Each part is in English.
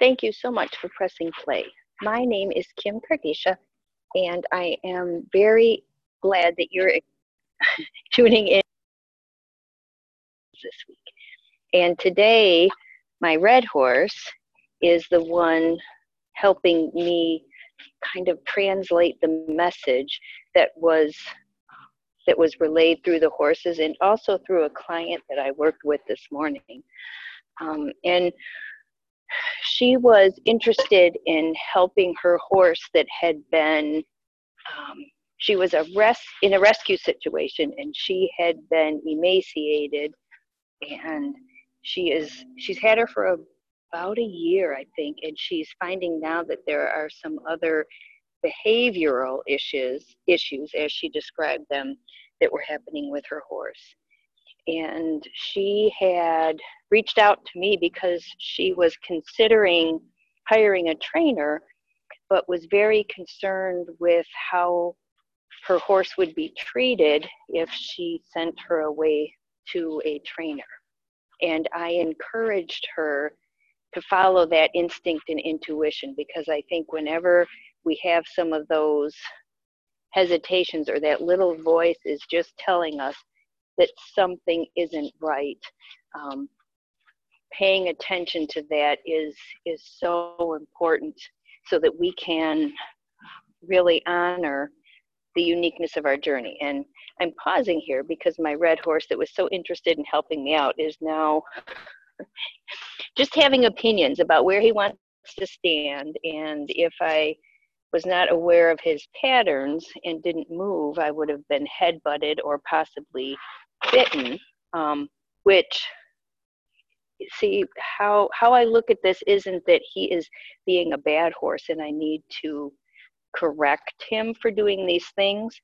Thank you so much for pressing play. My name is Kim Caradeccia, and I am very glad that you're tuning in this week. And today, my red horse is the one helping me kind of translate the message that was that was relayed through the horses and also through a client that I worked with this morning. Um, and she was interested in helping her horse that had been um, she was a res- in a rescue situation and she had been emaciated and she is she's had her for a, about a year i think and she's finding now that there are some other behavioral issues issues as she described them that were happening with her horse. And she had reached out to me because she was considering hiring a trainer but was very concerned with how her horse would be treated if she sent her away to a trainer. And I encouraged her to follow that instinct and intuition because I think whenever we have some of those hesitations or that little voice is just telling us that something isn't right. Um, paying attention to that is is so important so that we can really honor the uniqueness of our journey. And I'm pausing here because my red horse that was so interested in helping me out is now just having opinions about where he wants to stand. And if I was not aware of his patterns and didn't move, I would have been head butted or possibly bitten, um, which see how how I look at this isn't that he is being a bad horse and I need to correct him for doing these things.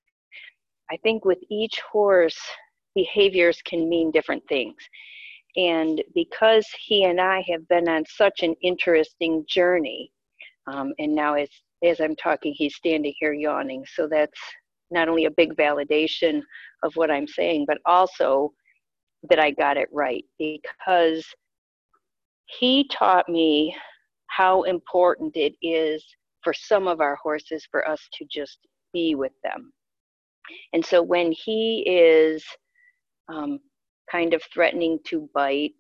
I think with each horse, behaviors can mean different things. And because he and I have been on such an interesting journey, um, and now as, as I'm talking, he's standing here yawning. So that's not only a big validation of what I'm saying, but also that I got it right because he taught me how important it is for some of our horses for us to just be with them. And so when he is um, kind of threatening to bite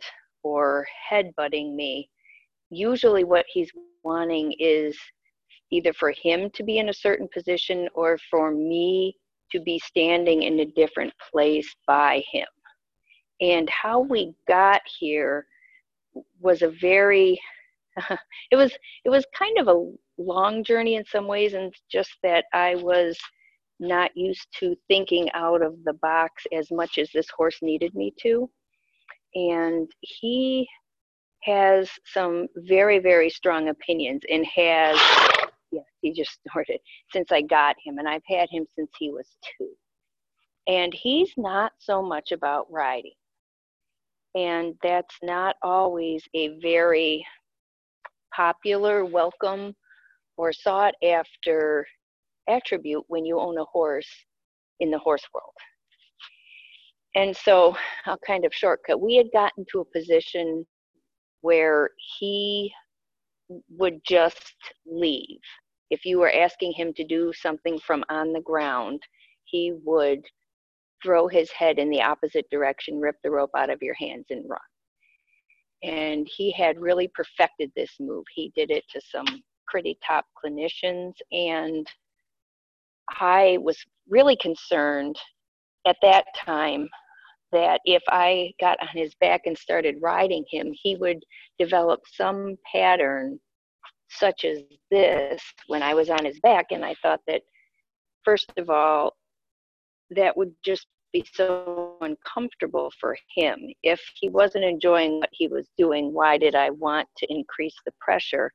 or head-butting me, usually what he's wanting is either for him to be in a certain position or for me to be standing in a different place by him. And how we got here was a very it was it was kind of a long journey in some ways and just that I was not used to thinking out of the box as much as this horse needed me to. And he has some very, very strong opinions and has, yes, he just snorted since I got him, and I've had him since he was two. And he's not so much about riding. And that's not always a very popular, welcome, or sought after attribute when you own a horse in the horse world. And so I'll kind of shortcut. We had gotten to a position where he would just leave. If you were asking him to do something from on the ground, he would throw his head in the opposite direction, rip the rope out of your hands, and run. And he had really perfected this move. He did it to some pretty top clinicians, and I was really concerned at that time that if I got on his back and started riding him, he would develop some pattern such as this when I was on his back. And I thought that, first of all, that would just be so uncomfortable for him. If he wasn't enjoying what he was doing, why did I want to increase the pressure?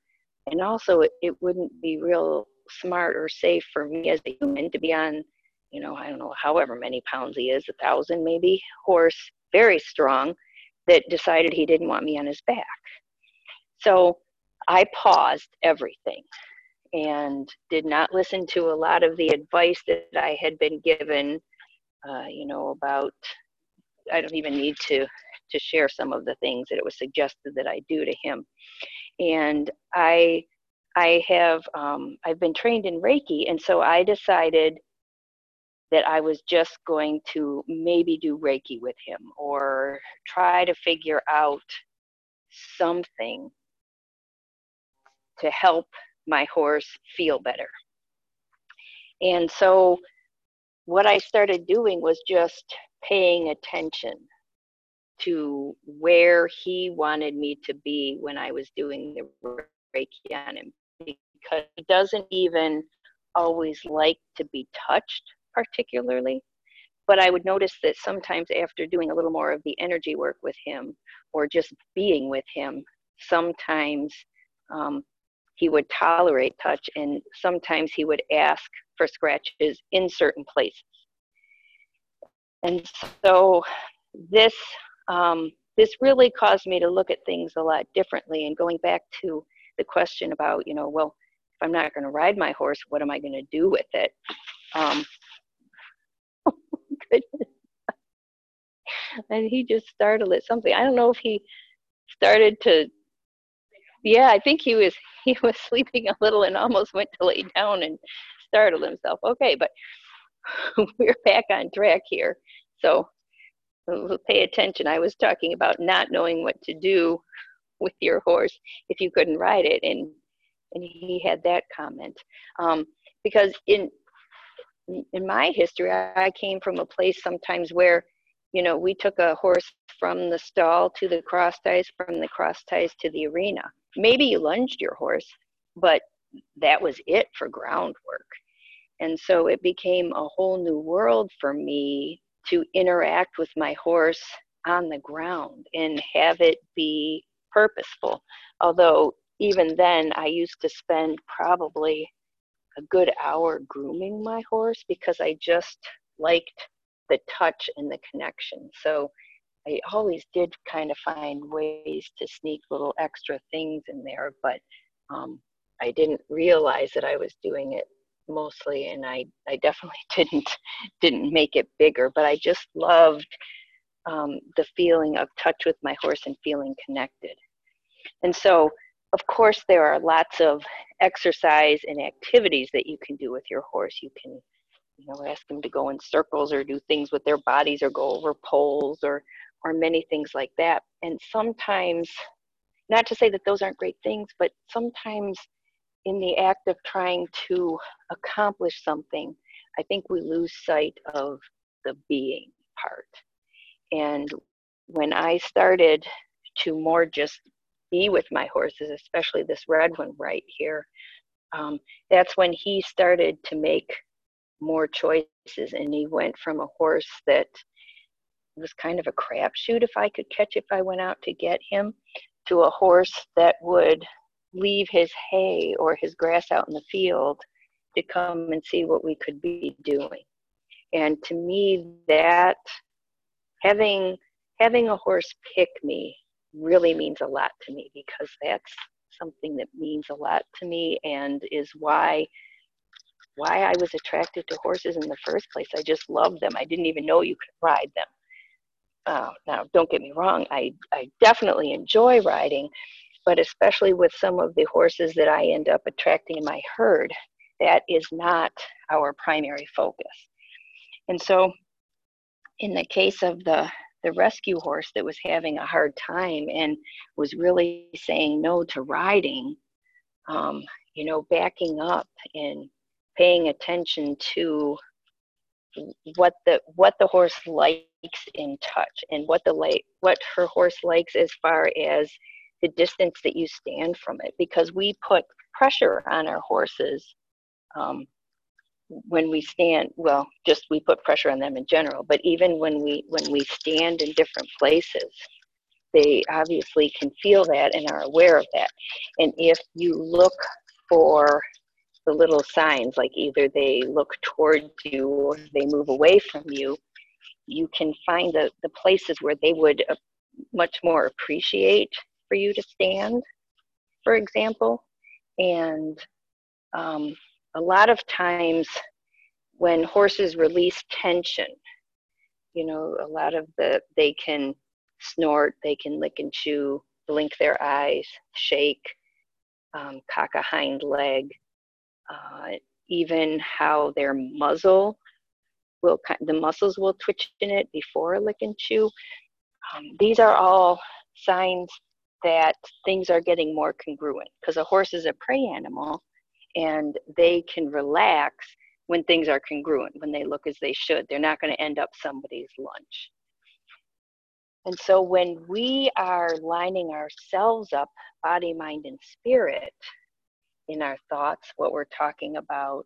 And also, it, it wouldn't be real smart or safe for me as a human to be on, you know, I don't know, however many pounds he is, a thousand maybe, horse, very strong, that decided he didn't want me on his back. So I paused everything and did not listen to a lot of the advice that I had been given, uh, you know, about, I don't even need to, to share some of the things that it was suggested that I do to him. and I I have um, I've been trained in Reiki, and so I decided that I was just going to maybe do Reiki with him or try to figure out something to help my horse feel better. And so what I started doing was just paying attention to where he wanted me to be when I was doing the Reiki on him because he doesn't even always like to be touched particularly. But I would notice that sometimes after doing a little more of the energy work with him or just being with him, sometimes um, he would tolerate touch and sometimes he would ask for scratches in certain places. And so this um, this really caused me to look at things a lot differently. And going back to the question about, you know, well, if I'm not going to ride my horse, what am I going to do with it? Um, and he just startled at something. I don't know if he started to. Yeah, I think he was he was sleeping a little and almost went to lay down and startled himself. Okay, but we're back on track here. So pay attention. I was talking about not knowing what to do with your horse if you couldn't ride it, and and he had that comment um, because in in my history, I came from a place sometimes where, you know, we took a horse from the stall to the cross ties, from the cross ties to the arena. Maybe you lunged your horse, but that was it for groundwork. And so it became a whole new world for me to interact with my horse on the ground and have it be purposeful. Although, even then, I used to spend probably a good hour grooming my horse because I just liked the touch and the connection. So I always did kind of find ways to sneak little extra things in there, but um, I didn't realize that I was doing it mostly, and I, I definitely didn't didn't make it bigger. But I just loved um, the feeling of touch with my horse and feeling connected. And so of course, there are lots of exercise and activities that you can do with your horse. You can, you know, ask them to go in circles or do things with their bodies or go over poles or, or many things like that. And sometimes, not to say that those aren't great things, but sometimes in the act of trying to accomplish something, I think we lose sight of the being part. And when I started to more just be with my horses, especially this red one right here, um, that's when he started to make more choices. And he went from a horse that was kind of a crapshoot if I could catch if I went out to get him, to a horse that would leave his hay or his grass out in the field to come and see what we could be doing. And to me, that having having a horse pick me really means a lot to me because that's something that means a lot to me and is why why I was attracted to horses in the first place. I just love them. I didn't even know you could ride them. Uh, now, don't get me wrong, I, I definitely enjoy riding, but especially with some of the horses that I end up attracting in my herd, that is not our primary focus. And so, in the case of the the rescue horse that was having a hard time and was really saying no to riding, um, you know, backing up and paying attention to what the what the horse likes in touch and what the like what her horse likes as far as the distance that you stand from it. Because we put pressure on our horses um, when we stand well just we put pressure on them in general but even when we when we stand in different places they obviously can feel that and are aware of that. And if you look for the little signs like either they look toward you or they move away from you you can find the, the places where they would uh, much more appreciate for you to stand for example. And um, a lot of times when horses release tension, you know, a lot of the, they can snort, they can lick and chew, blink their eyes, shake, um, cock a hind leg, uh, even how their muzzle will, the muscles will twitch in it before a lick and chew. Um, these are all signs that things are getting more congruent because a horse is a prey animal and they can relax when things are congruent, when they look as they should. They're not going to end up somebody's lunch. And so when we are lining ourselves up, body, mind, and spirit, in our thoughts, what we're talking about,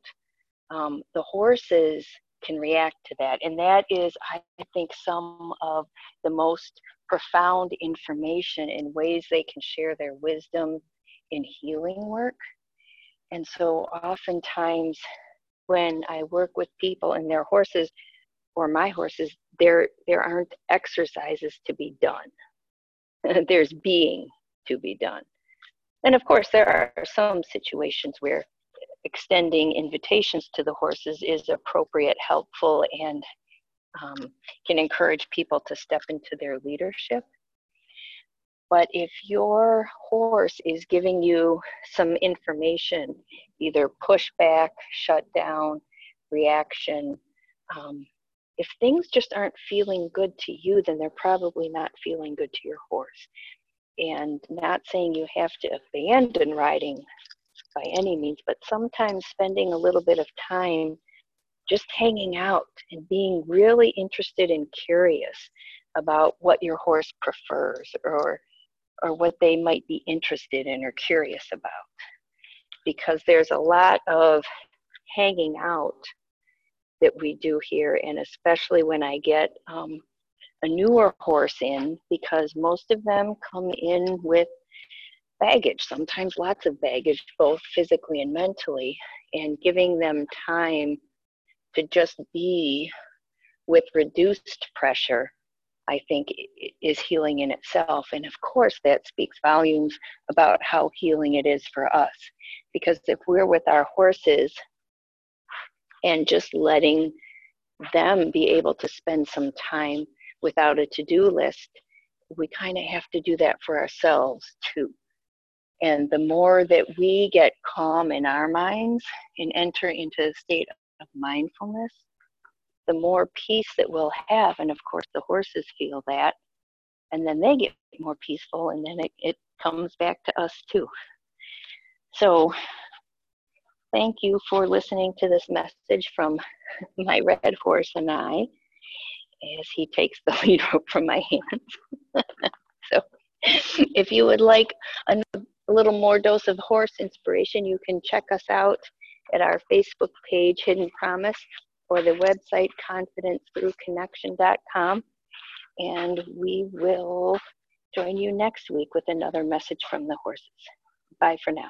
um, the horses can react to that. And that is, I think, some of the most profound information in ways they can share their wisdom in healing work. And so, oftentimes, when I work with people and their horses or my horses, there there aren't exercises to be done. There's being to be done. And of course, there are some situations where extending invitations to the horses is appropriate, helpful, and um, can encourage people to step into their leadership. But if your horse is giving you some information, either pushback, shut down, reaction, um, if things just aren't feeling good to you, then they're probably not feeling good to your horse. And not saying you have to abandon riding by any means, but sometimes spending a little bit of time just hanging out and being really interested and curious about what your horse prefers or or what they might be interested in or curious about. Because there's a lot of hanging out that we do here and especially when i get um, a newer horse in because most of them come in with baggage, sometimes lots of baggage, both physically and mentally, and giving them time to just be with reduced pressure, I think is healing in itself. And of course, that speaks volumes about how healing it is for us. Because if we're with our horses and just letting them be able to spend some time without a to do list, we kind of have to do that for ourselves too. And the more that we get calm in our minds and enter into a state of mindfulness, the more peace that we'll have. And of course, the horses feel that. And then they get more peaceful, and then it, it comes back to us too. So, thank you for listening to this message from my red horse and I as he takes the lead rope from my hands. so, if you would like a little more dose of horse inspiration, you can check us out at our Facebook page, Hidden Promise, or the website confidencethroughconnection.com. And we will join you next week with another message from the horses. Bye for now.